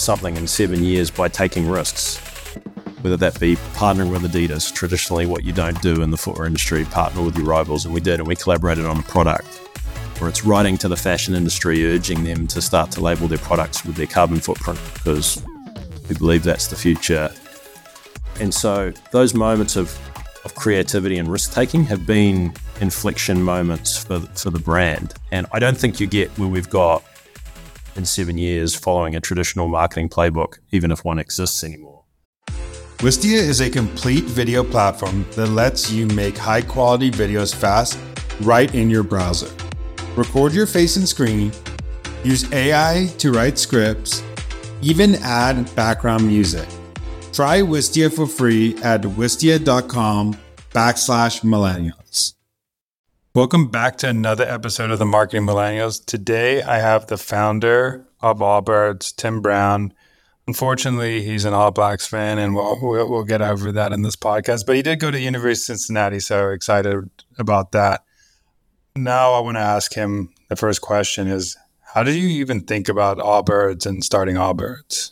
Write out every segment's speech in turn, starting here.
something in seven years by taking risks. Whether that be partnering with Adidas, traditionally what you don't do in the footwear industry, partner with your rivals, and we did, and we collaborated on a product. Or it's writing to the fashion industry, urging them to start to label their products with their carbon footprint because we believe that's the future. And so those moments of, of creativity and risk taking have been inflection moments for, for the brand. And I don't think you get where we've got in seven years following a traditional marketing playbook, even if one exists anymore. Wistia is a complete video platform that lets you make high quality videos fast right in your browser. Record your face and screen, use AI to write scripts, even add background music. Try Wistia for free at wistia.com backslash millennials. Welcome back to another episode of the Marketing Millennials. Today I have the founder of Allbirds, Tim Brown. Unfortunately, he's an All Blacks fan, and we'll, we'll, we'll get over that in this podcast. But he did go to University of Cincinnati, so excited about that. Now I want to ask him the first question is how did you even think about Allbirds and starting Allbirds?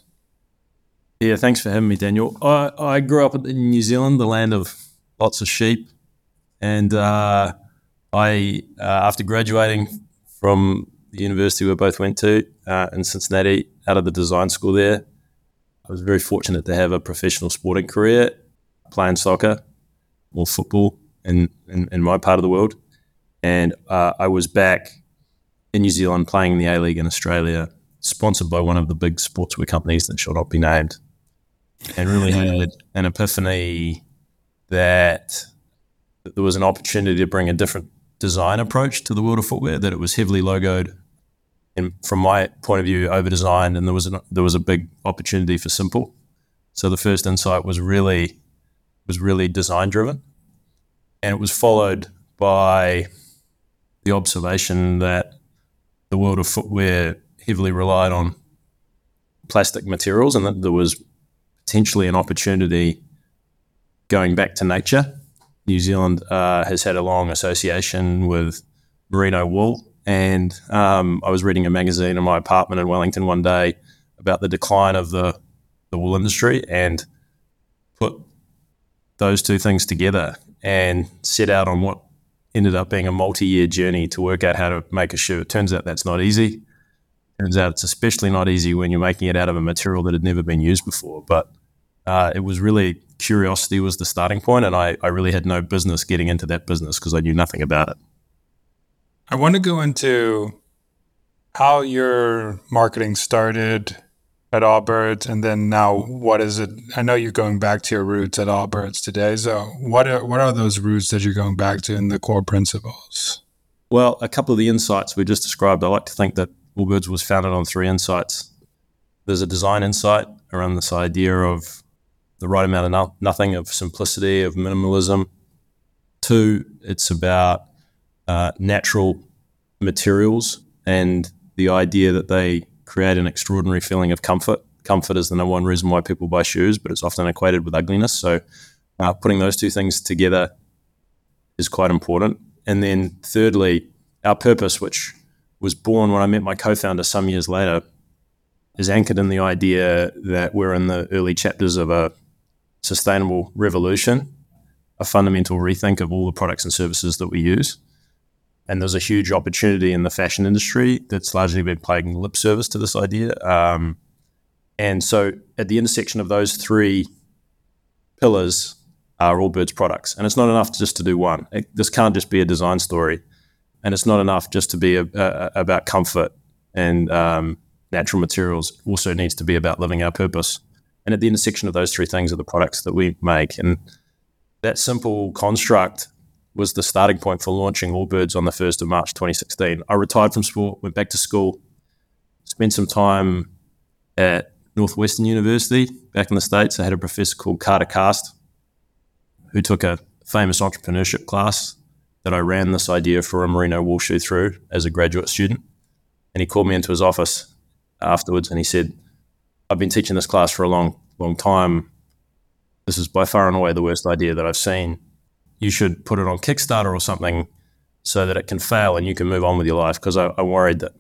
Yeah, thanks for having me, Daniel. I, I grew up in New Zealand, the land of lots of sheep. And uh, I, uh, after graduating from the university we both went to uh, in Cincinnati, out of the design school there, I was very fortunate to have a professional sporting career, playing soccer or football in, in, in my part of the world. And uh, I was back in New Zealand playing in the A League in Australia, sponsored by one of the big sportswear companies that shall not be named, and really had an epiphany that, that there was an opportunity to bring a different design approach to the world of footwear. That it was heavily logoed, and from my point of view, over designed, and there was an, there was a big opportunity for simple. So the first insight was really was really design driven, and it was followed by the observation that the world of footwear heavily relied on plastic materials and that there was potentially an opportunity going back to nature. New Zealand uh, has had a long association with merino wool. And um, I was reading a magazine in my apartment in Wellington one day about the decline of the, the wool industry and put those two things together and set out on what ended up being a multi-year journey to work out how to make a shoe. It turns out that's not easy. Turns out it's especially not easy when you're making it out of a material that had never been used before. But uh, it was really curiosity was the starting point, and I, I really had no business getting into that business because I knew nothing about it. I want to go into how your marketing started at Allbirds, and then now what is it? I know you're going back to your roots at Allbirds today. So what are what are those roots that you're going back to in the core principles? Well, a couple of the insights we just described. I like to think that Allbirds was founded on three insights. There's a design insight around this idea of the right amount of no- nothing, of simplicity, of minimalism. Two, it's about uh, natural materials and the idea that they create an extraordinary feeling of comfort. Comfort is the number one reason why people buy shoes, but it's often equated with ugliness. So, uh, putting those two things together is quite important. And then, thirdly, our purpose, which was born when I met my co founder some years later, is anchored in the idea that we're in the early chapters of a sustainable revolution, a fundamental rethink of all the products and services that we use. And there's a huge opportunity in the fashion industry that's largely been playing lip service to this idea. Um, and so, at the intersection of those three pillars are Allbirds products. And it's not enough just to do one. It, this can't just be a design story. And it's not enough just to be a, a, about comfort and um, natural materials. It also needs to be about living our purpose. And at the intersection of those three things are the products that we make. And that simple construct was the starting point for launching Allbirds on the 1st of March 2016. I retired from sport, went back to school, spent some time at Northwestern University back in the States. I had a professor called Carter Cast who took a famous entrepreneurship class that I ran this idea for a merino wool shoe through as a graduate student. And he called me into his office afterwards and he said, I've been teaching this class for a long, long time. This is by far and away the worst idea that I've seen. You should put it on Kickstarter or something so that it can fail and you can move on with your life. Because I'm worried that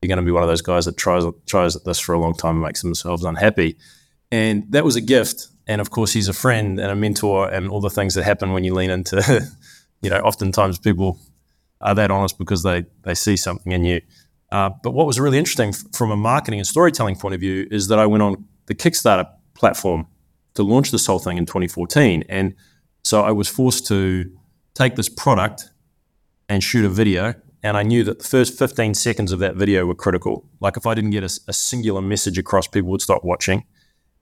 you're going to be one of those guys that tries tries at this for a long time and makes themselves unhappy. And that was a gift. And of course, he's a friend and a mentor, and all the things that happen when you lean into, you know, oftentimes people are that honest because they they see something in you. Uh, but what was really interesting f- from a marketing and storytelling point of view is that I went on the Kickstarter platform to launch this whole thing in 2014, and so I was forced to take this product and shoot a video and I knew that the first 15 seconds of that video were critical. Like if I didn't get a, a singular message across, people would stop watching.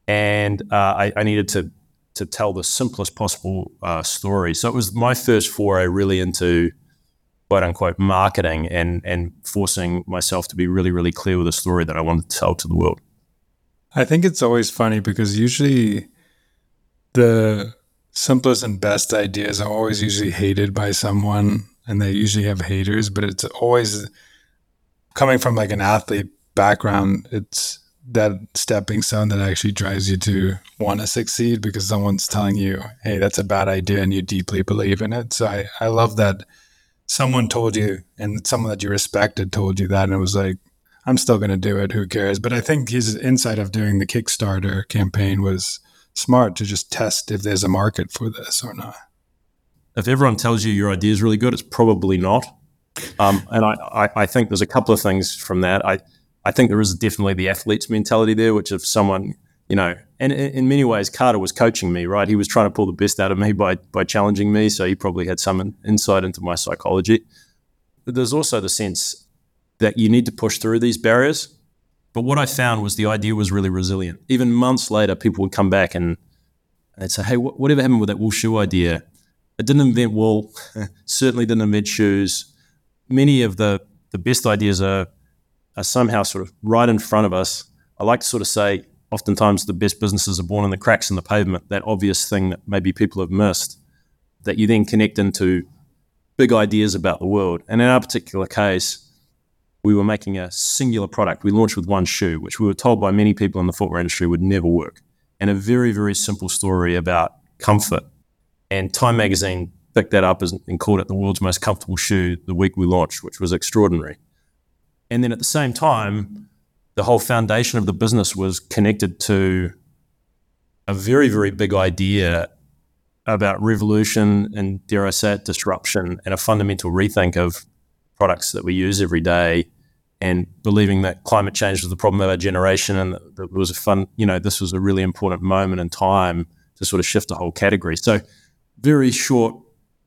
And uh, I, I, needed to to tell the simplest possible uh, story. So it was my first foray really into quote unquote marketing and and forcing myself to be really really clear with a story that I wanted to tell to the world. I think it's always funny because usually the simplest and best ideas are always usually hated by someone and they usually have haters, but it's always coming from like an athlete background. It's that stepping stone that actually drives you to want to succeed because someone's telling you, hey, that's a bad idea and you deeply believe in it. So I, I love that someone told you and someone that you respected told you that and it was like, I'm still going to do it. Who cares? But I think his insight of doing the Kickstarter campaign was smart to just test if there's a market for this or not if everyone tells you your idea is really good, it's probably not. Um, and I, I, I, think there's a couple of things from that. I, I think there is definitely the athlete's mentality there, which if someone, you know, and in many ways, Carter was coaching me, right? He was trying to pull the best out of me by, by challenging me. So he probably had some insight into my psychology. But there's also the sense that you need to push through these barriers. But what I found was the idea was really resilient. Even months later, people would come back and they'd say, hey, whatever happened with that wool shoe idea? It didn't invent wool, certainly didn't invent shoes. Many of the, the best ideas are, are somehow sort of right in front of us. I like to sort of say, oftentimes the best businesses are born in the cracks in the pavement, that obvious thing that maybe people have missed, that you then connect into big ideas about the world. And in our particular case, we were making a singular product. We launched with one shoe, which we were told by many people in the footwear industry would never work. And a very, very simple story about comfort and Time magazine picked that up as, and called it the world's most comfortable shoe the week we launched, which was extraordinary. And then at the same time, the whole foundation of the business was connected to a very, very big idea about revolution and, dare I say it, disruption and a fundamental rethink of products that we use every day and believing that climate change was the problem of our generation and that, that was a fun, you know, this was a really important moment in time to sort of shift the whole category. So very short,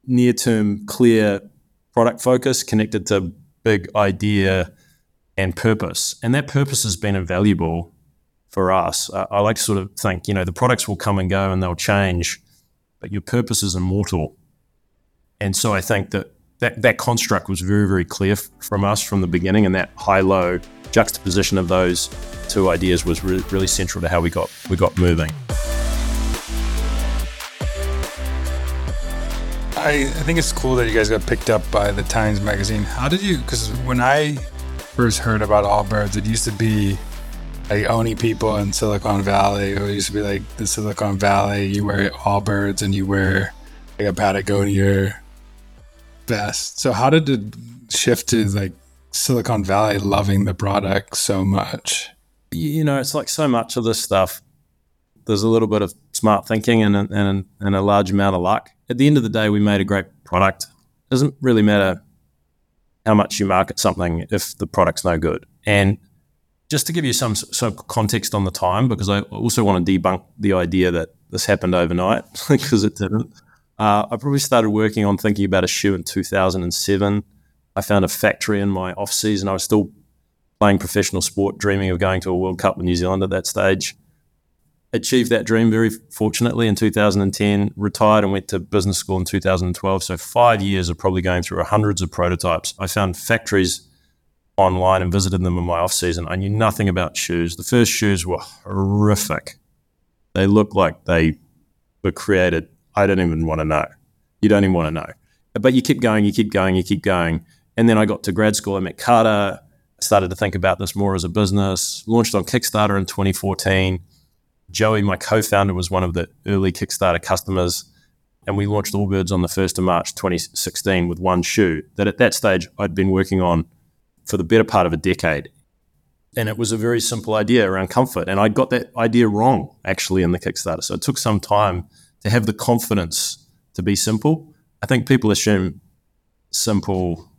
near term, clear product focus connected to big idea and purpose. And that purpose has been invaluable for us. Uh, I like to sort of think, you know, the products will come and go and they'll change, but your purpose is immortal. And so I think that that, that construct was very, very clear f- from us from the beginning, and that high low juxtaposition of those two ideas was re- really central to how we got we got moving. I, I think it's cool that you guys got picked up by the Times Magazine. How did you? Because when I first heard about Allbirds, it used to be like only people in Silicon Valley. It used to be like the Silicon Valley. You wear Allbirds and you wear like a Patagonia vest. So how did it shift to like Silicon Valley loving the product so much? You know, it's like so much of this stuff. There's a little bit of smart thinking and, and, and a large amount of luck at the end of the day, we made a great product. Doesn't really matter how much you market something if the product's no good. And just to give you some some context on the time, because I also want to debunk the idea that this happened overnight, because it didn't. Uh, I probably started working on thinking about a shoe in 2007. I found a factory in my off season. I was still playing professional sport, dreaming of going to a World Cup with New Zealand at that stage achieved that dream very fortunately in 2010, retired and went to business school in 2012. So, five years of probably going through hundreds of prototypes. I found factories online and visited them in my off season. I knew nothing about shoes. The first shoes were horrific. They looked like they were created. I don't even want to know. You don't even want to know. But you keep going, you keep going, you keep going. And then I got to grad school. I met Carter. Started to think about this more as a business. Launched on Kickstarter in 2014. Joey, my co-founder, was one of the early Kickstarter customers and we launched Allbirds on the 1st of March 2016 with one shoe that at that stage I'd been working on for the better part of a decade. And it was a very simple idea around comfort. And I got that idea wrong actually in the Kickstarter. So it took some time to have the confidence to be simple. I think people assume simple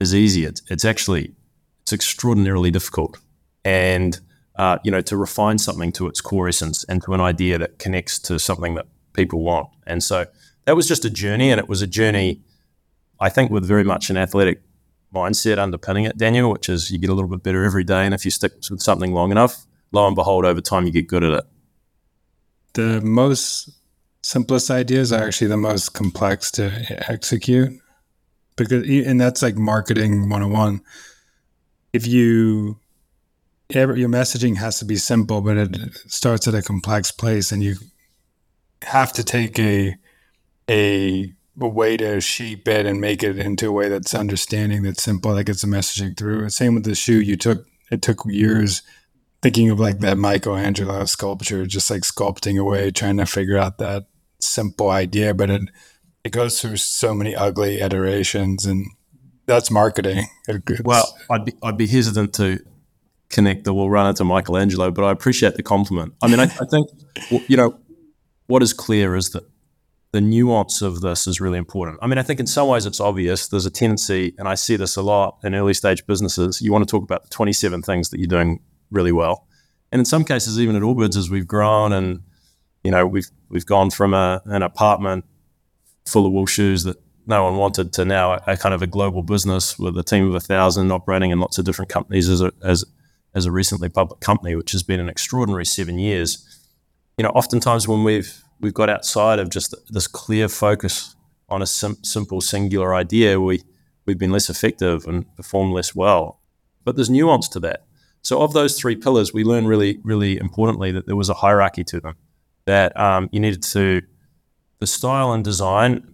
is easy. It's, it's actually it's extraordinarily difficult. And uh, you know, to refine something to its core essence and to an idea that connects to something that people want. And so that was just a journey, and it was a journey, I think, with very much an athletic mindset underpinning it, Daniel, which is you get a little bit better every day. And if you stick with something long enough, lo and behold, over time, you get good at it. The most simplest ideas are actually the most complex to execute because, and that's like marketing 101. If you, your messaging has to be simple, but it starts at a complex place and you have to take a, a a way to shape it and make it into a way that's understanding, that's simple, that gets the messaging through. Same with the shoe. You took it took years thinking of like that Michelangelo sculpture, just like sculpting away, trying to figure out that simple idea, but it it goes through so many ugly iterations, and that's marketing. Well, I'd be I'd be hesitant to connect the Wool Runner to Michelangelo, but I appreciate the compliment. I mean, I, I think you know what is clear is that the nuance of this is really important. I mean, I think in some ways it's obvious. There's a tendency, and I see this a lot in early stage businesses. You want to talk about the 27 things that you're doing really well, and in some cases, even at Allbirds, as we've grown and you know we've we've gone from a, an apartment full of wool shoes that no one wanted to now a, a kind of a global business with a team of a thousand operating in lots of different companies as a, as as a recently public company, which has been an extraordinary seven years. You know, oftentimes when we've we've got outside of just this clear focus on a sim- simple singular idea, we we've been less effective and perform less well. But there's nuance to that. So of those three pillars, we learned really, really importantly that there was a hierarchy to them. That um, you needed to the style and design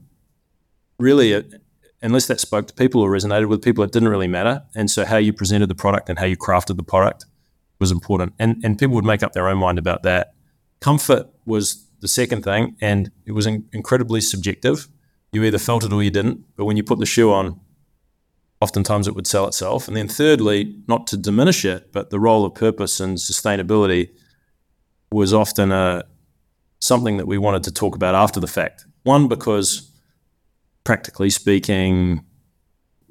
really, unless that spoke to people or resonated with people, it didn't really matter. And so how you presented the product and how you crafted the product was important. And and people would make up their own mind about that. Comfort was the second thing, and it was in- incredibly subjective. You either felt it or you didn't. But when you put the shoe on, oftentimes it would sell itself. And then thirdly, not to diminish it, but the role of purpose and sustainability was often a uh, something that we wanted to talk about after the fact. One because practically speaking,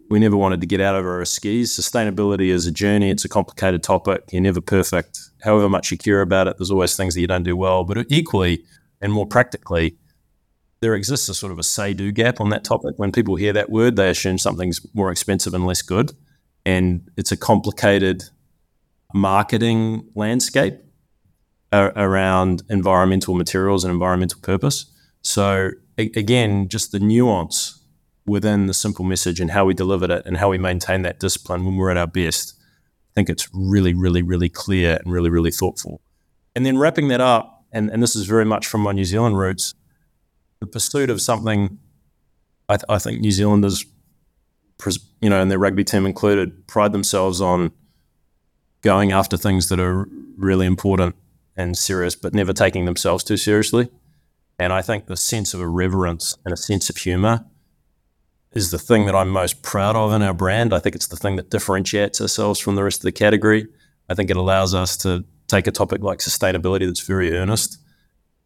we never wanted to get out of our skis. Sustainability is a journey, it's a complicated topic. You're never perfect. However much you care about it, there's always things that you don't do well. But equally, and more practically, there exists a sort of a say do gap on that topic. When people hear that word, they assume something's more expensive and less good. And it's a complicated marketing landscape around environmental materials and environmental purpose. So, again, just the nuance within the simple message and how we delivered it and how we maintain that discipline when we're at our best. I think it's really, really, really clear and really, really thoughtful. And then wrapping that up, and, and this is very much from my New Zealand roots, the pursuit of something I, th- I think New Zealanders, you know, and their rugby team included, pride themselves on going after things that are really important and serious, but never taking themselves too seriously. And I think the sense of irreverence and a sense of humor is the thing that I'm most proud of in our brand. I think it's the thing that differentiates ourselves from the rest of the category. I think it allows us to take a topic like sustainability that's very earnest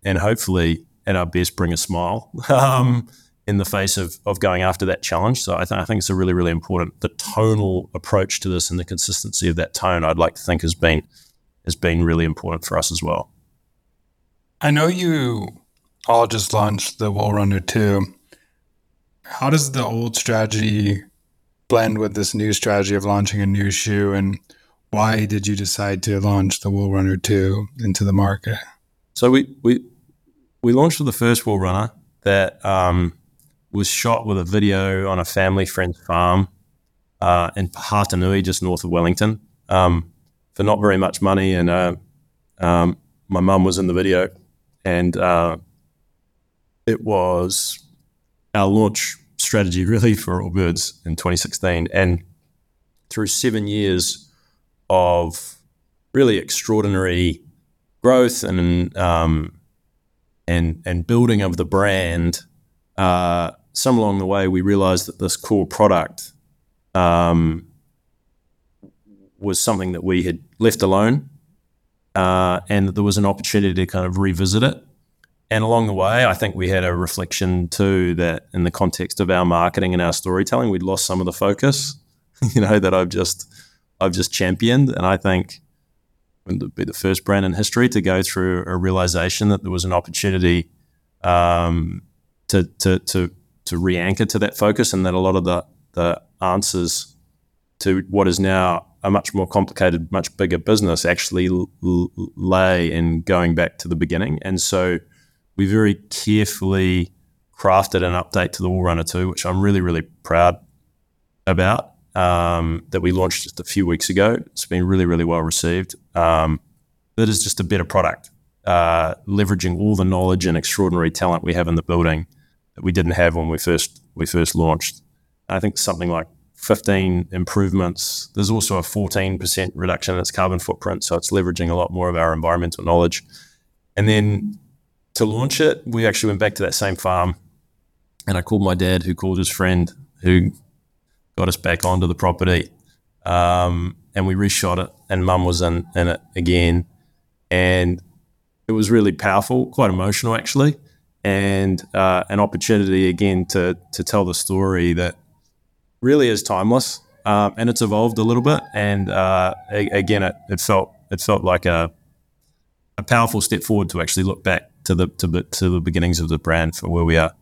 and hopefully at our best bring a smile um, in the face of, of going after that challenge. So I, th- I think it's a really, really important, the tonal approach to this and the consistency of that tone, I'd like to think has been, has been really important for us as well. I know you all just launched the Wool Runner 2. How does the old strategy blend with this new strategy of launching a new shoe and why did you decide to launch the Wool Runner 2 into the market? So we we we launched the first Wool Runner that um, was shot with a video on a family friend's farm uh, in Pauatahanui, just north of Wellington, um, for not very much money. And uh, um, my mum was in the video, and uh, it was our launch strategy really for all Allbirds in 2016. And through seven years of really extraordinary growth and um, and and building of the brand, uh, some along the way we realized that this core product um, was something that we had left alone, uh, and that there was an opportunity to kind of revisit it. And along the way, I think we had a reflection too that in the context of our marketing and our storytelling, we'd lost some of the focus, you know, that I've just I've just championed. And I think would be the first brand in history to go through a realization that there was an opportunity um, to to to to re-anchor to that focus, and that a lot of the the answers to what is now a much more complicated, much bigger business actually l- lay in going back to the beginning. And so we very carefully crafted an update to the Wool Runner 2, which I'm really, really proud about, um, that we launched just a few weeks ago. It's been really, really well received. Um, that is just a better product, uh, leveraging all the knowledge and extraordinary talent we have in the building that we didn't have when we first we first launched. I think something like 15 improvements. There's also a 14% reduction in its carbon footprint, so it's leveraging a lot more of our environmental knowledge. And then to launch it, we actually went back to that same farm and I called my dad, who called his friend, who got us back onto the property. Um, and we reshot it, and mum was in, in it again. And it was really powerful, quite emotional actually, and uh, an opportunity again to, to tell the story that really is timeless. Um, and it's evolved a little bit. And uh, a- again, it, it felt it felt like a a powerful step forward to actually look back to the to, the- to the beginnings of the brand for where we are.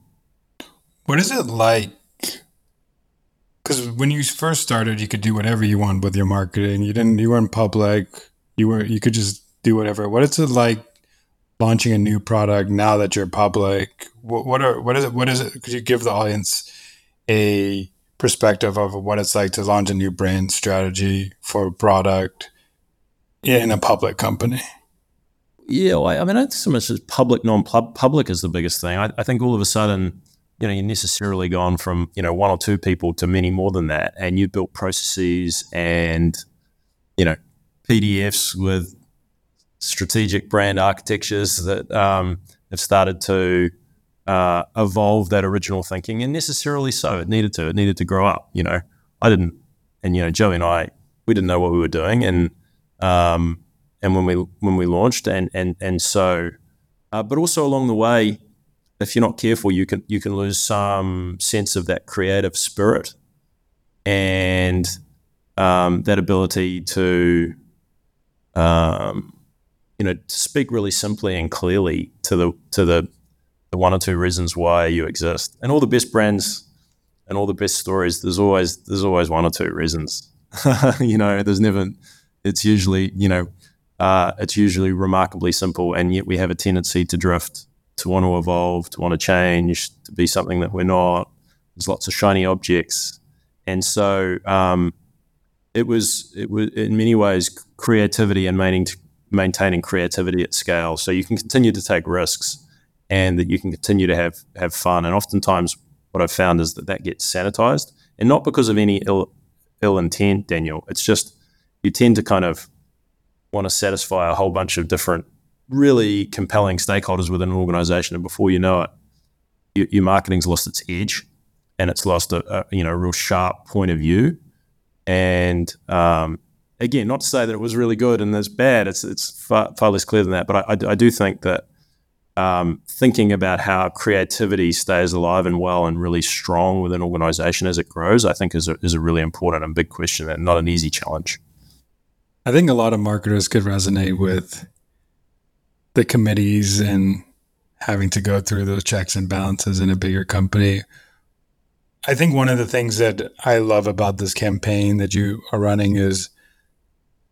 What is it like? Because when you first started, you could do whatever you want with your marketing. You didn't. You weren't public. You were. You could just do whatever. What is it like launching a new product now that you're public? What, what are what is it? What is it? Could you give the audience a perspective of what it's like to launch a new brand strategy for a product in a public company? Yeah, well, I mean, I don't so much as public, non-public is the biggest thing. I, I think all of a sudden, you know, you're necessarily gone from you know one or two people to many more than that, and you've built processes and you know PDFs with strategic brand architectures that um, have started to uh, evolve that original thinking, and necessarily so. It needed to. It needed to grow up. You know, I didn't, and you know, Joey and I, we didn't know what we were doing, and um, and when we when we launched, and and and so, uh, but also along the way, if you're not careful, you can you can lose some sense of that creative spirit, and um, that ability to, um, you know, speak really simply and clearly to the to the the one or two reasons why you exist. And all the best brands and all the best stories, there's always there's always one or two reasons. you know, there's never. It's usually you know, uh, it's usually remarkably simple, and yet we have a tendency to drift, to want to evolve, to want to change, to be something that we're not. There's lots of shiny objects, and so um, it was it was in many ways creativity and maintaining maintaining creativity at scale. So you can continue to take risks and that you can continue to have have fun. And oftentimes, what I've found is that that gets sanitized, and not because of any ill ill intent, Daniel. It's just you tend to kind of want to satisfy a whole bunch of different, really compelling stakeholders within an organization, and before you know it, your, your marketing's lost its edge, and it's lost a, a you know real sharp point of view, and um, again, not to say that it was really good and it's bad. It's it's far, far less clear than that. But I, I, I do think that um, thinking about how creativity stays alive and well and really strong within an organization as it grows, I think is a, is a really important and big question and not an easy challenge. I think a lot of marketers could resonate with the committees and having to go through those checks and balances in a bigger company. I think one of the things that I love about this campaign that you are running is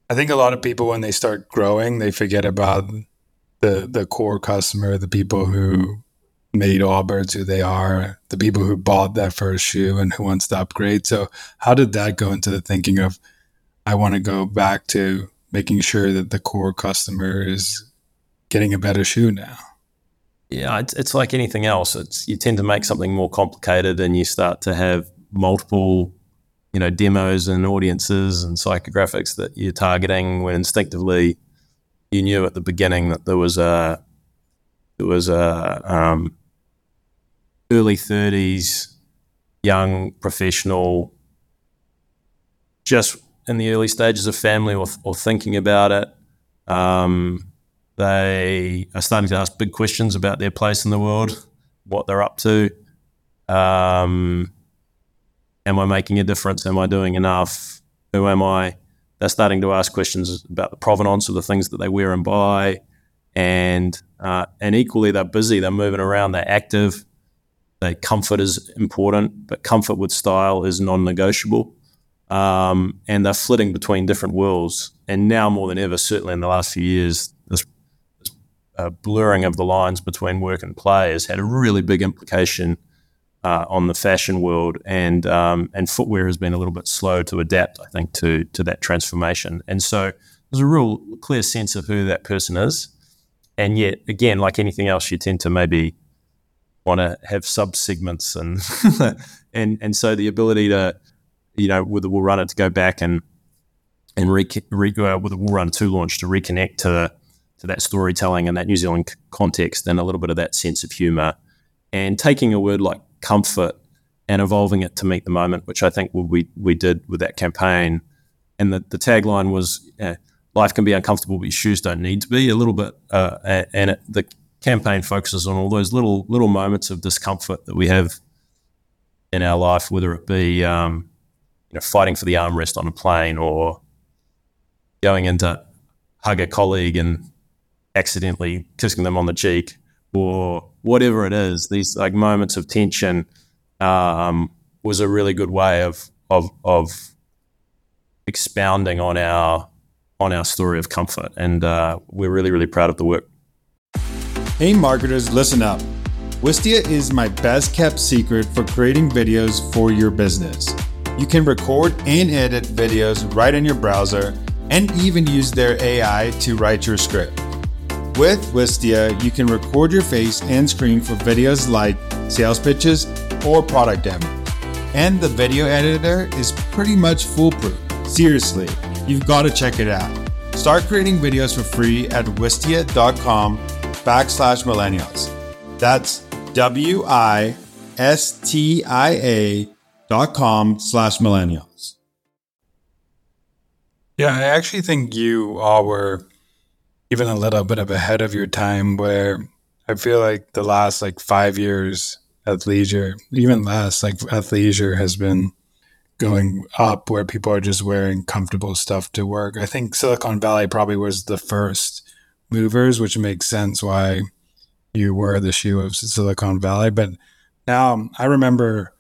I think a lot of people when they start growing, they forget about the the core customer, the people who made Allbirds who they are, the people who bought that first shoe and who wants to upgrade. So, how did that go into the thinking of, I want to go back to making sure that the core customer is getting a better shoe now? Yeah, it's, it's like anything else. It's you tend to make something more complicated, and you start to have multiple, you know, demos and audiences and psychographics that you're targeting. When instinctively, you knew at the beginning that there was a there was a um, early 30s young professional just in the early stages of family or, or thinking about it um, they are starting to ask big questions about their place in the world what they're up to. Um, am i making a difference? Am i doing enough? Who am i? They're starting to ask questions about the provenance of the things that they wear and buy. And uh, and equally they're busy. They're moving around. They're active. Comfort is important, but comfort with style is non-negotiable. Um, and they're flitting between different worlds. And now more than ever, certainly in the last few years, this, uh, blurring of the lines between work and play has had a really big implication uh, on the fashion world. And um, and footwear has been a little bit slow to adapt, I think, to to that transformation. And so there's a real clear sense of who that person is. And yet, again, like anything else, you tend to maybe want to have sub segments and and and so the ability to you know with the Wool Runner to go back and and re, re uh, with the Wool Runner two launch to reconnect to to that storytelling and that New Zealand context and a little bit of that sense of humor and taking a word like comfort and evolving it to meet the moment, which I think we we did with that campaign. And the, the tagline was, uh, "Life can be uncomfortable, but your shoes don't need to be." A little bit, uh, and it, the campaign focuses on all those little little moments of discomfort that we have in our life, whether it be um, you know fighting for the armrest on a plane or going in to hug a colleague and accidentally kissing them on the cheek or whatever it is. These like moments of tension um, was a really good way of of of expounding on our on our story of comfort, and uh, we're really really proud of the work Hey marketers, listen up. Wistia is my best kept secret for creating videos for your business. You can record and edit videos right in your browser and even use their AI to write your script. With Wistia, you can record your face and screen for videos like sales pitches or product demos. And the video editor is pretty much foolproof. Seriously, you've got to check it out. Start creating videos for free at wistia.com backslash millennials. That's W I S T I A dot com slash millennials. Yeah, I actually think you all were even a little bit of ahead of your time where I feel like the last like five years athleisure, even less, like athleisure has been going up where people are just wearing comfortable stuff to work. I think Silicon Valley probably was the first movers, which makes sense why you were the shoe of Silicon Valley. But now I remember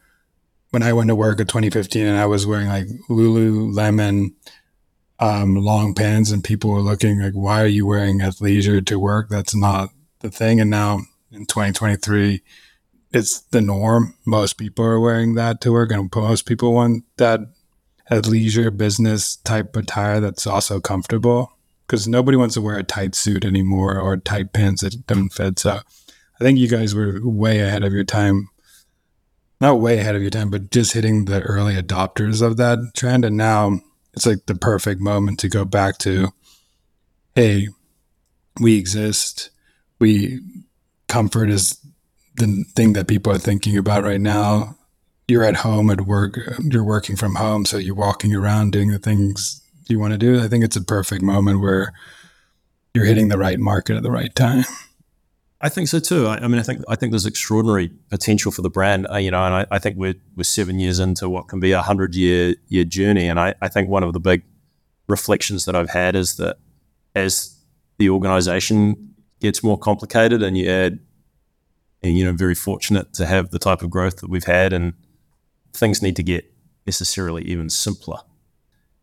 when I went to work in 2015 and I was wearing like Lululemon um, long pants and people were looking like, why are you wearing athleisure to work? That's not the thing. And now in 2023, it's the norm. Most people are wearing that to work and most people want that athleisure business type attire that's also comfortable because nobody wants to wear a tight suit anymore or tight pants that don't fit. So I think you guys were way ahead of your time. Not way ahead of your time, but just hitting the early adopters of that trend. And now it's like the perfect moment to go back to, hey, we exist. We comfort is the thing that people are thinking about right now. You're at home at work, you're working from home, so you're walking around doing the things you want to do. I think it's a perfect moment where you're hitting the right market at the right time. I think so too. I, I mean, I think I think there's extraordinary potential for the brand. Uh, you know, and I, I, think we're we're seven years into what can be a hundred year year journey. And I, I think one of the big reflections that I've had is that as the organization gets more complicated, and you add, and you know, very fortunate to have the type of growth that we've had, and things need to get necessarily even simpler.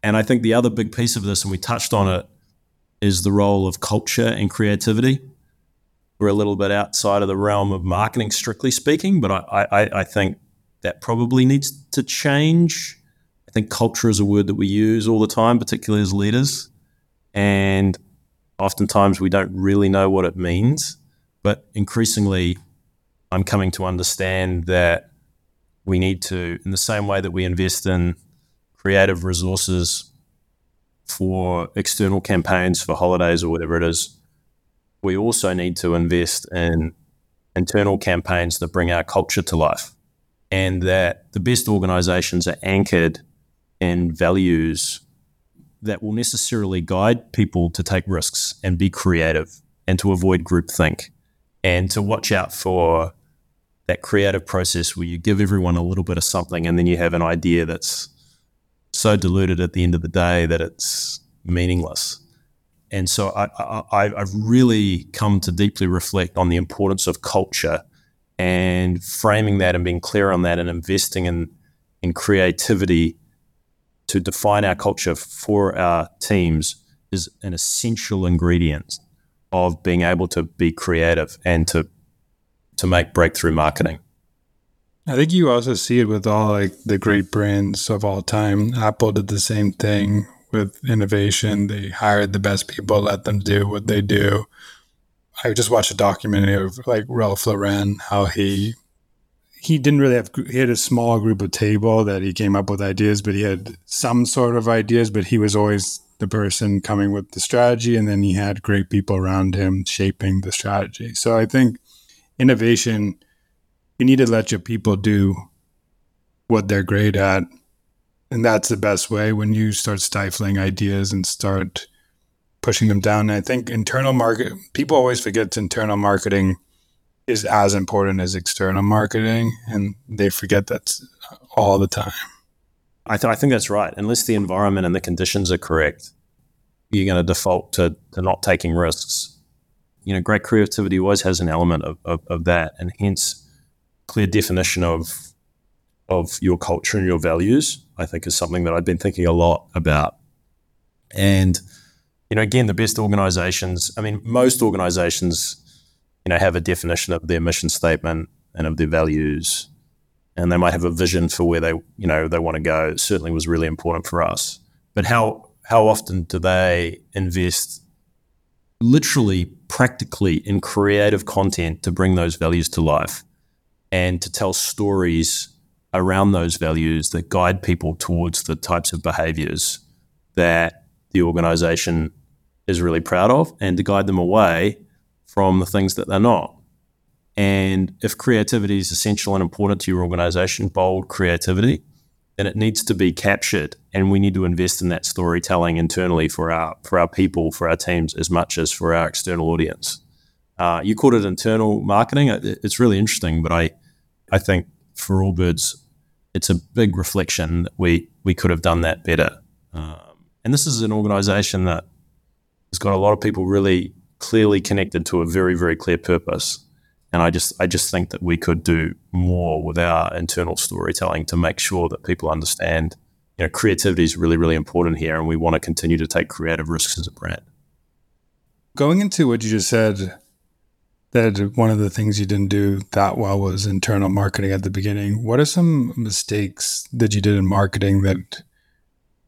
And I think the other big piece of this, and we touched on it, is the role of culture and creativity. We're a little bit outside of the realm of marketing, strictly speaking, but I, I, I think that probably needs to change. I think culture is a word that we use all the time, particularly as leaders. And oftentimes we don't really know what it means. But increasingly, I'm coming to understand that we need to, in the same way that we invest in creative resources for external campaigns for holidays or whatever it is, we also need to invest in internal campaigns that bring our culture to life. And that the best organizations are anchored in values that will necessarily guide people to take risks and be creative and to avoid groupthink and to watch out for that creative process where you give everyone a little bit of something and then you have an idea that's so diluted at the end of the day that it's meaningless. And so I, I've really come to deeply reflect on the importance of culture and framing that and being clear on that and investing in, in creativity to define our culture for our teams is an essential ingredient of being able to be creative and to to make breakthrough marketing. I think you also see it with all like the great brands of all time. Apple did the same thing with innovation. They hired the best people, let them do what they do. I just watched a documentary of like Ralph Lauren, how he he didn't really have he had a small group of table that he came up with ideas, but he had some sort of ideas, but he was always the person coming with the strategy, and then he had great people around him shaping the strategy. So I think innovation, you need to let your people do what they're great at and that's the best way when you start stifling ideas and start pushing them down. And I think internal market, people always forget internal marketing is as important as external marketing, and they forget that all the time. I, th- I think that's right. Unless the environment and the conditions are correct, you're going to default to, to not taking risks. You know, great creativity always has an element of, of, of that, and hence clear definition of of your culture and your values, I think is something that I've been thinking a lot about. And, you know, again, the best organizations, I mean, most organizations, you know, have a definition of their mission statement and of their values. And they might have a vision for where they, you know, they want to go. It certainly was really important for us. But how how often do they invest literally practically in creative content to bring those values to life and to tell stories around those values that guide people towards the types of behaviors that the organization is really proud of and to guide them away from the things that they're not. And if creativity is essential and important to your organization, bold creativity, then it needs to be captured and we need to invest in that storytelling internally for our for our people, for our teams as much as for our external audience. Uh, you called it internal marketing. It's really interesting, but I I think for Allbirds, it's a big reflection that we we could have done that better. Um, and this is an organisation that has got a lot of people really clearly connected to a very very clear purpose. And I just I just think that we could do more with our internal storytelling to make sure that people understand. You know, creativity is really really important here, and we want to continue to take creative risks as a brand. Going into what you just said that one of the things you didn't do that well was internal marketing at the beginning. What are some mistakes that you did in marketing that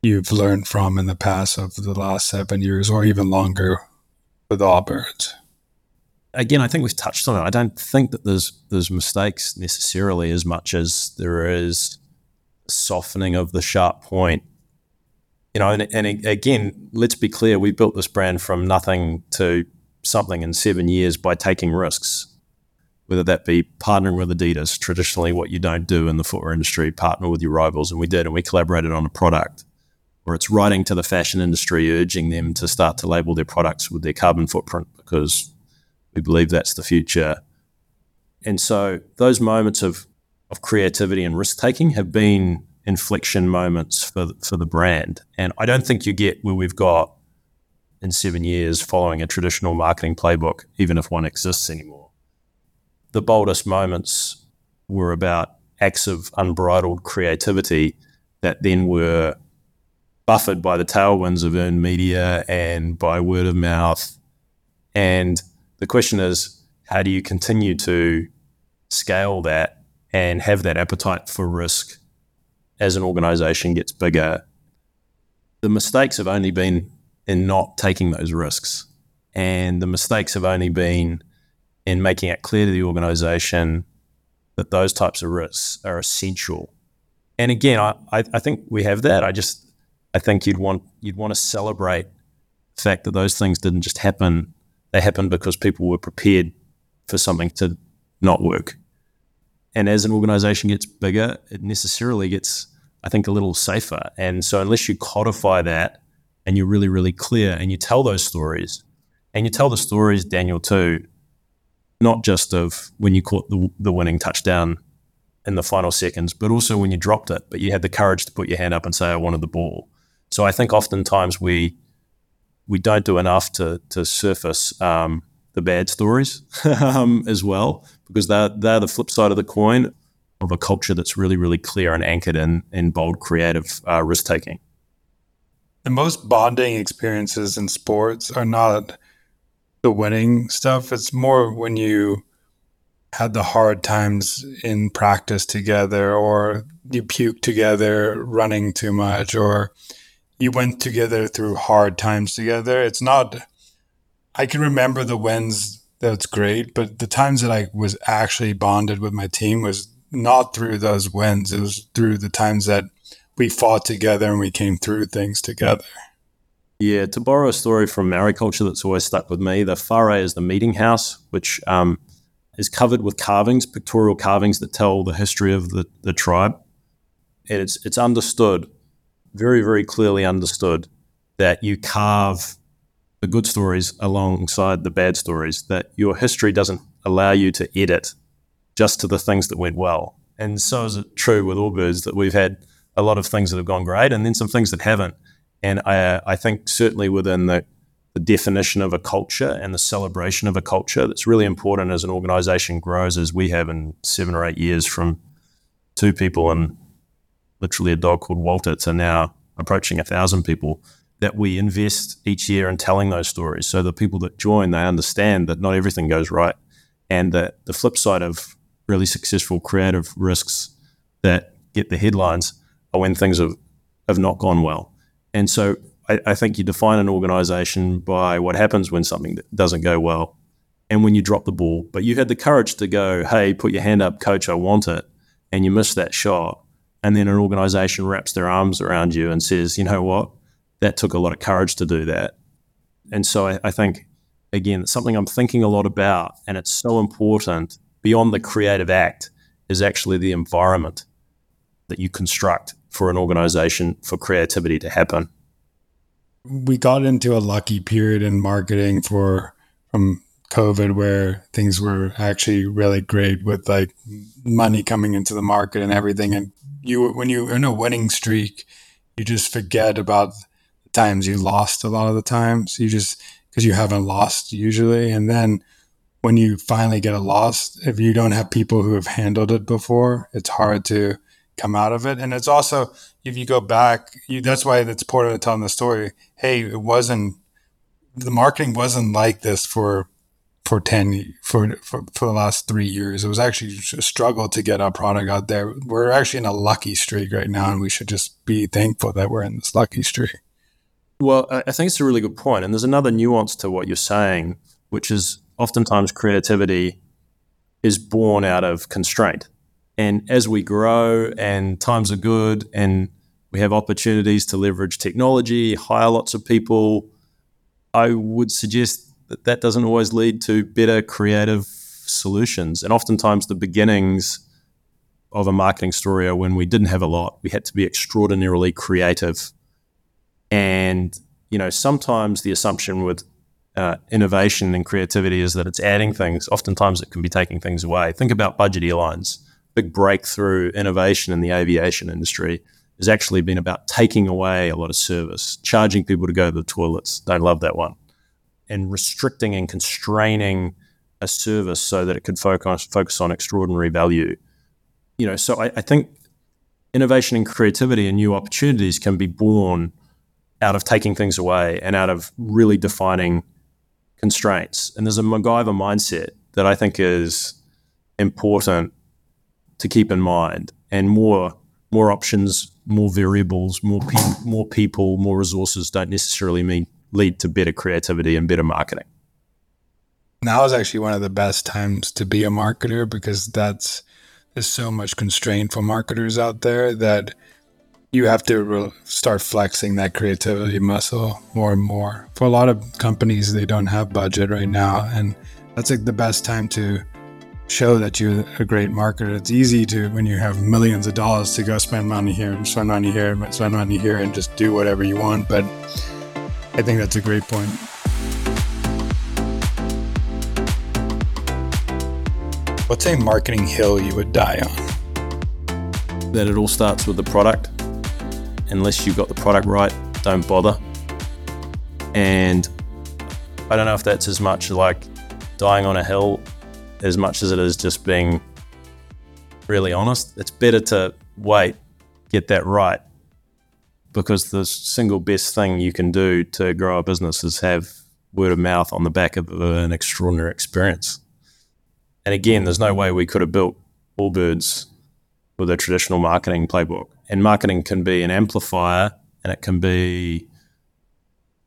you've learned from in the past of the last seven years or even longer with Allbirds? Again, I think we've touched on it. I don't think that there's there's mistakes necessarily as much as there is softening of the sharp point. You know, and, and again, let's be clear, we built this brand from nothing to something in seven years by taking risks, whether that be partnering with Adidas, traditionally what you don't do in the footwear industry, partner with your rivals. And we did, and we collaborated on a product. Or it's writing to the fashion industry, urging them to start to label their products with their carbon footprint because we believe that's the future. And so those moments of, of creativity and risk taking have been inflection moments for, for the brand. And I don't think you get where we've got in seven years following a traditional marketing playbook, even if one exists anymore. The boldest moments were about acts of unbridled creativity that then were buffered by the tailwinds of earned media and by word of mouth. And the question is, how do you continue to scale that and have that appetite for risk as an organization gets bigger? The mistakes have only been in not taking those risks. And the mistakes have only been in making it clear to the organization that those types of risks are essential. And again, I, I, think we have that. I just I think you'd want you'd want to celebrate the fact that those things didn't just happen. They happened because people were prepared for something to not work. And as an organization gets bigger, it necessarily gets, I think, a little safer. And so unless you codify that and you're really, really clear and you tell those stories, and you tell the stories, Daniel, too, not just of when you caught the, the winning touchdown in the final seconds, but also when you dropped it, but you had the courage to put your hand up and say, I wanted the ball. So I think oftentimes we we don't do enough to to surface um, the bad stories um, as well, because they're they're the flip side of the coin of a culture that's really really clear and anchored in in bold, creative uh, risk taking. The most bonding experiences in sports are not the winning stuff. It's more when you had the hard times in practice together, or you puked together running too much, or you went together through hard times together. It's not, I can remember the wins, that's great, but the times that I was actually bonded with my team was not through those wins. It was through the times that we fought together and we came through things together. Yeah, to borrow a story from Maori culture that's always stuck with me, the whare is the meeting house, which um, is covered with carvings, pictorial carvings that tell the history of the, the tribe. And it's, it's understood very, very clearly understood that you carve the good stories alongside the bad stories, that your history doesn't allow you to edit just to the things that went well. And so is it true with Allbirds that we've had a lot of things that have gone great and then some things that haven't. And I, I think certainly within the, the definition of a culture and the celebration of a culture that's really important as an organization grows as we have in seven or eight years from two people and literally a dog called Walter to now approaching a thousand people that we invest each year in telling those stories. So the people that join, they understand that not everything goes right. And that the flip side of really successful creative risks that get the headlines when things have, have not gone well. And so I, I think you define an organization by what happens when something doesn't go well and when you drop the ball. But you had the courage to go, hey, put your hand up, coach, I want it. And you missed that shot and then an organization wraps their arms around you and says, you know what, that took a lot of courage to do that. And so I, I think, again, it's something I'm thinking a lot about, and it's so important beyond the creative act is actually the environment that you construct for an organization for creativity to happen. We got into a lucky period in marketing for from COVID where things were actually really great with like money coming into the market and everything. And you, when you're in a winning streak, you just forget about the times you lost a lot of the times. You just, because you haven't lost usually. And then when you finally get a loss, if you don't have people who have handled it before, it's hard to come out of it. And it's also, if you go back, you, that's why it's important to tell the story. Hey, it wasn't, the marketing wasn't like this for for 10 for, for for the last three years it was actually a struggle to get our product out there we're actually in a lucky streak right now and we should just be thankful that we're in this lucky streak well i think it's a really good point and there's another nuance to what you're saying which is oftentimes creativity is born out of constraint and as we grow and times are good and we have opportunities to leverage technology hire lots of people i would suggest that that doesn't always lead to better creative solutions. And oftentimes, the beginnings of a marketing story are when we didn't have a lot. We had to be extraordinarily creative. And, you know, sometimes the assumption with uh, innovation and creativity is that it's adding things. Oftentimes, it can be taking things away. Think about budget airlines. Big breakthrough innovation in the aviation industry has actually been about taking away a lot of service, charging people to go to the toilets. Don't love that one and restricting and constraining a service so that it could focus focus on extraordinary value. You know, so I, I think innovation and creativity and new opportunities can be born out of taking things away and out of really defining constraints. And there's a MacGyver mindset that I think is important to keep in mind, and more more options, more variables, more pe- more people, more resources don't necessarily mean lead to better creativity and better marketing. Now is actually one of the best times to be a marketer because that's there's so much constraint for marketers out there that you have to re- start flexing that creativity muscle more and more. For a lot of companies, they don't have budget right now, and that's like the best time to show that you're a great marketer. It's easy to when you have millions of dollars to go spend money here and spend money here and spend money here and just do whatever you want. But I think that's a great point. What's a marketing hill you would die on? That it all starts with the product. Unless you've got the product right, don't bother. And I don't know if that's as much like dying on a hill as much as it is just being really honest. It's better to wait, get that right, because the single best thing you can do to grow a business is have word of mouth on the back of an extraordinary experience. And again, there's no way we could have built Allbirds with a traditional marketing playbook. And marketing can be an amplifier and it can be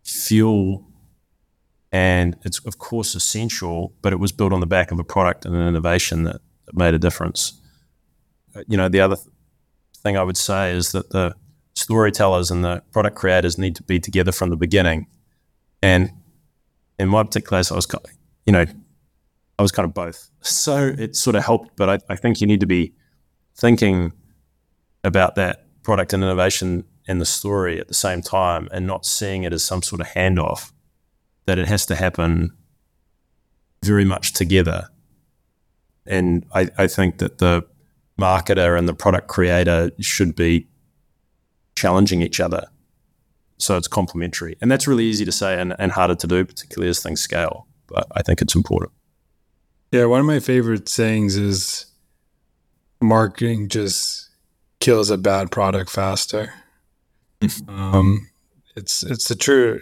fuel and it's of course essential, but it was built on the back of a product and an innovation that, that made a difference. Uh, you know, the other th- thing I would say is that the storytellers and the product creators need to be together from the beginning. And in my particular case, I was, you know, I was kind of both. So it sort of helped, but I, I think you need to be thinking about that product and innovation and the story at the same time and not seeing it as some sort of handoff that it has to happen very much together. And I, I think that the marketer and the product creator should be challenging each other. So it's complementary. And that's really easy to say and, and harder to do, particularly as things scale. But I think it's important. Yeah, one of my favorite sayings is marketing just kills a bad product faster. um, it's it's the true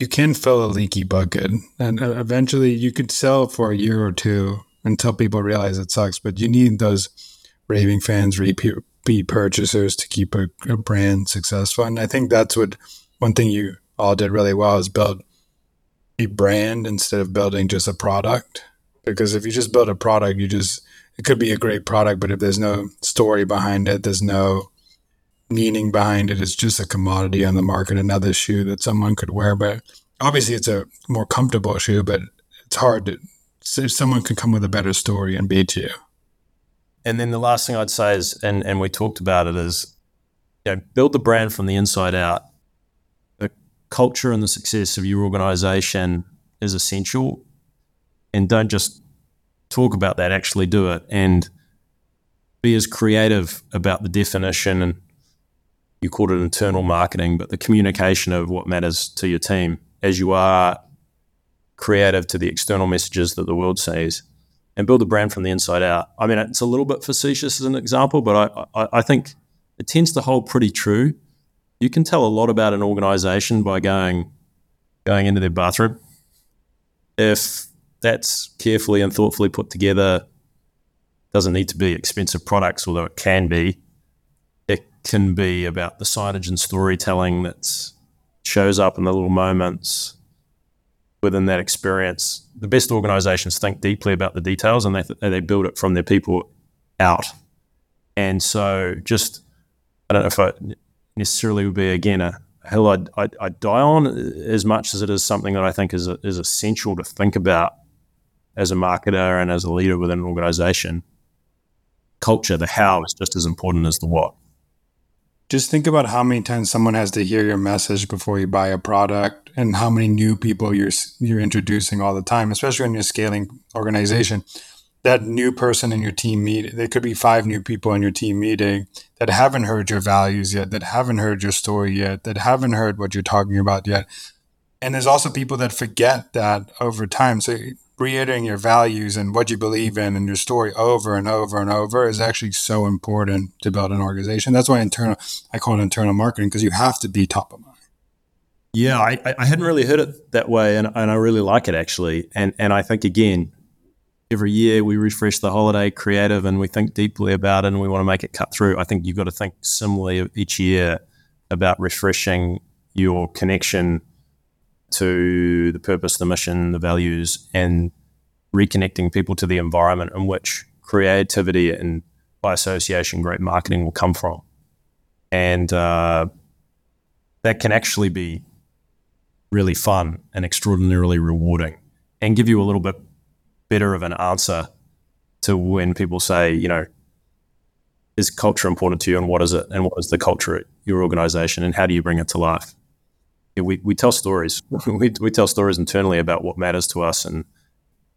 you can fill a leaky bucket and uh, eventually you could sell for a year or two until people realize it sucks but you need those raving fans repeat, purchasers to keep a, a, brand successful and i think that's what one thing you all did really well is build a brand instead of building just a product because if you just build a product you just it could be a great product but if there's no story behind it there's no meaning behind it. It's just a commodity on the market, another shoe that someone could wear. But obviously, it's a more comfortable shoe, but it's hard to if someone could come with a better story and beat you. And then the last thing I'd say is, and, and we talked about it, is you know, build the brand from the inside out. The culture and the success of your organization is essential. And don't just talk about that, actually do it. And be as creative about the definition and you called it internal marketing, but the communication of what matters to your team as you are creative to the external messages that the world sees and build a brand from the inside out. I mean, it's a little bit facetious as an example, but I, I, I think it tends to hold pretty true. You can tell a lot about an organization by going going into their bathroom. If that's carefully and thoughtfully put together, doesn't need to be expensive products, although it can be can be about the signage and storytelling that shows up in the little moments within that experience. The best organizations think deeply about the details and they, th- they build it from their people out. And so, just, I don't know if I necessarily would be, again, a hill I'd, I'd, I'd die on as much as it is something that I think is, is essential to think about as a marketer and as a leader within an organization. Culture, the how is just as important as the what. Just think about how many times someone has to hear your message before you buy a product, and how many new people you're you're introducing all the time, especially when you're scaling organization. That new person in your team meeting there could be five new people in your team meeting that haven't heard your values yet, that haven't heard your story yet, that haven't heard what you're talking about yet. And there's also people that forget that over time. So reiterating your values and what you believe in and your story over and over and over is actually so important to build an organization. That's why internal, I call it internal marketing because you have to be top of mind. Yeah, I, I hadn't really heard it that way, and, and I really like it actually. And and I think again, every year we refresh the holiday creative and we think deeply about it and we want to make it cut through. I think you've got to think similarly each year about refreshing your connection to the purpose, the mission, the values, and reconnecting people to the environment in which creativity and by association great marketing will come from. And uh, that can actually be really fun and extraordinarily rewarding and give you a little bit better of an answer to when people say, you know, is culture important to you and what is it and what is the culture at your organization and how do you bring it to life? We, we tell stories. we, we tell stories internally about what matters to us and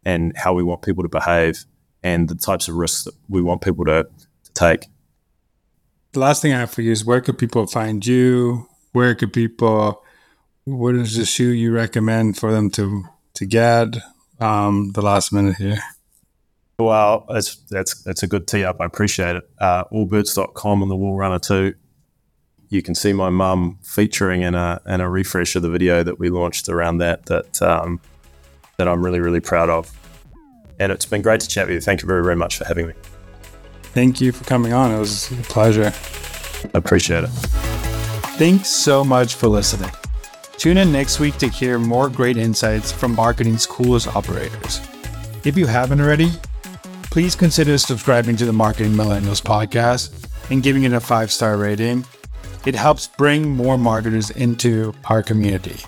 and how we want people to behave and the types of risks that we want people to, to take. The last thing I have for you is where could people find you? Where could people what is the shoe you recommend for them to to get? Um, the last minute here. Well, that's that's that's a good tee up. I appreciate it. Uh, allbirds.com and the Wool Runner too. You can see my mum featuring in a in a refresh of the video that we launched around that that um, that I'm really really proud of. And it's been great to chat with you. Thank you very very much for having me. Thank you for coming on. It was a pleasure. I appreciate it. Thanks so much for listening. Tune in next week to hear more great insights from marketing's coolest operators. If you haven't already, please consider subscribing to the Marketing Millennials podcast and giving it a five star rating. It helps bring more marketers into our community.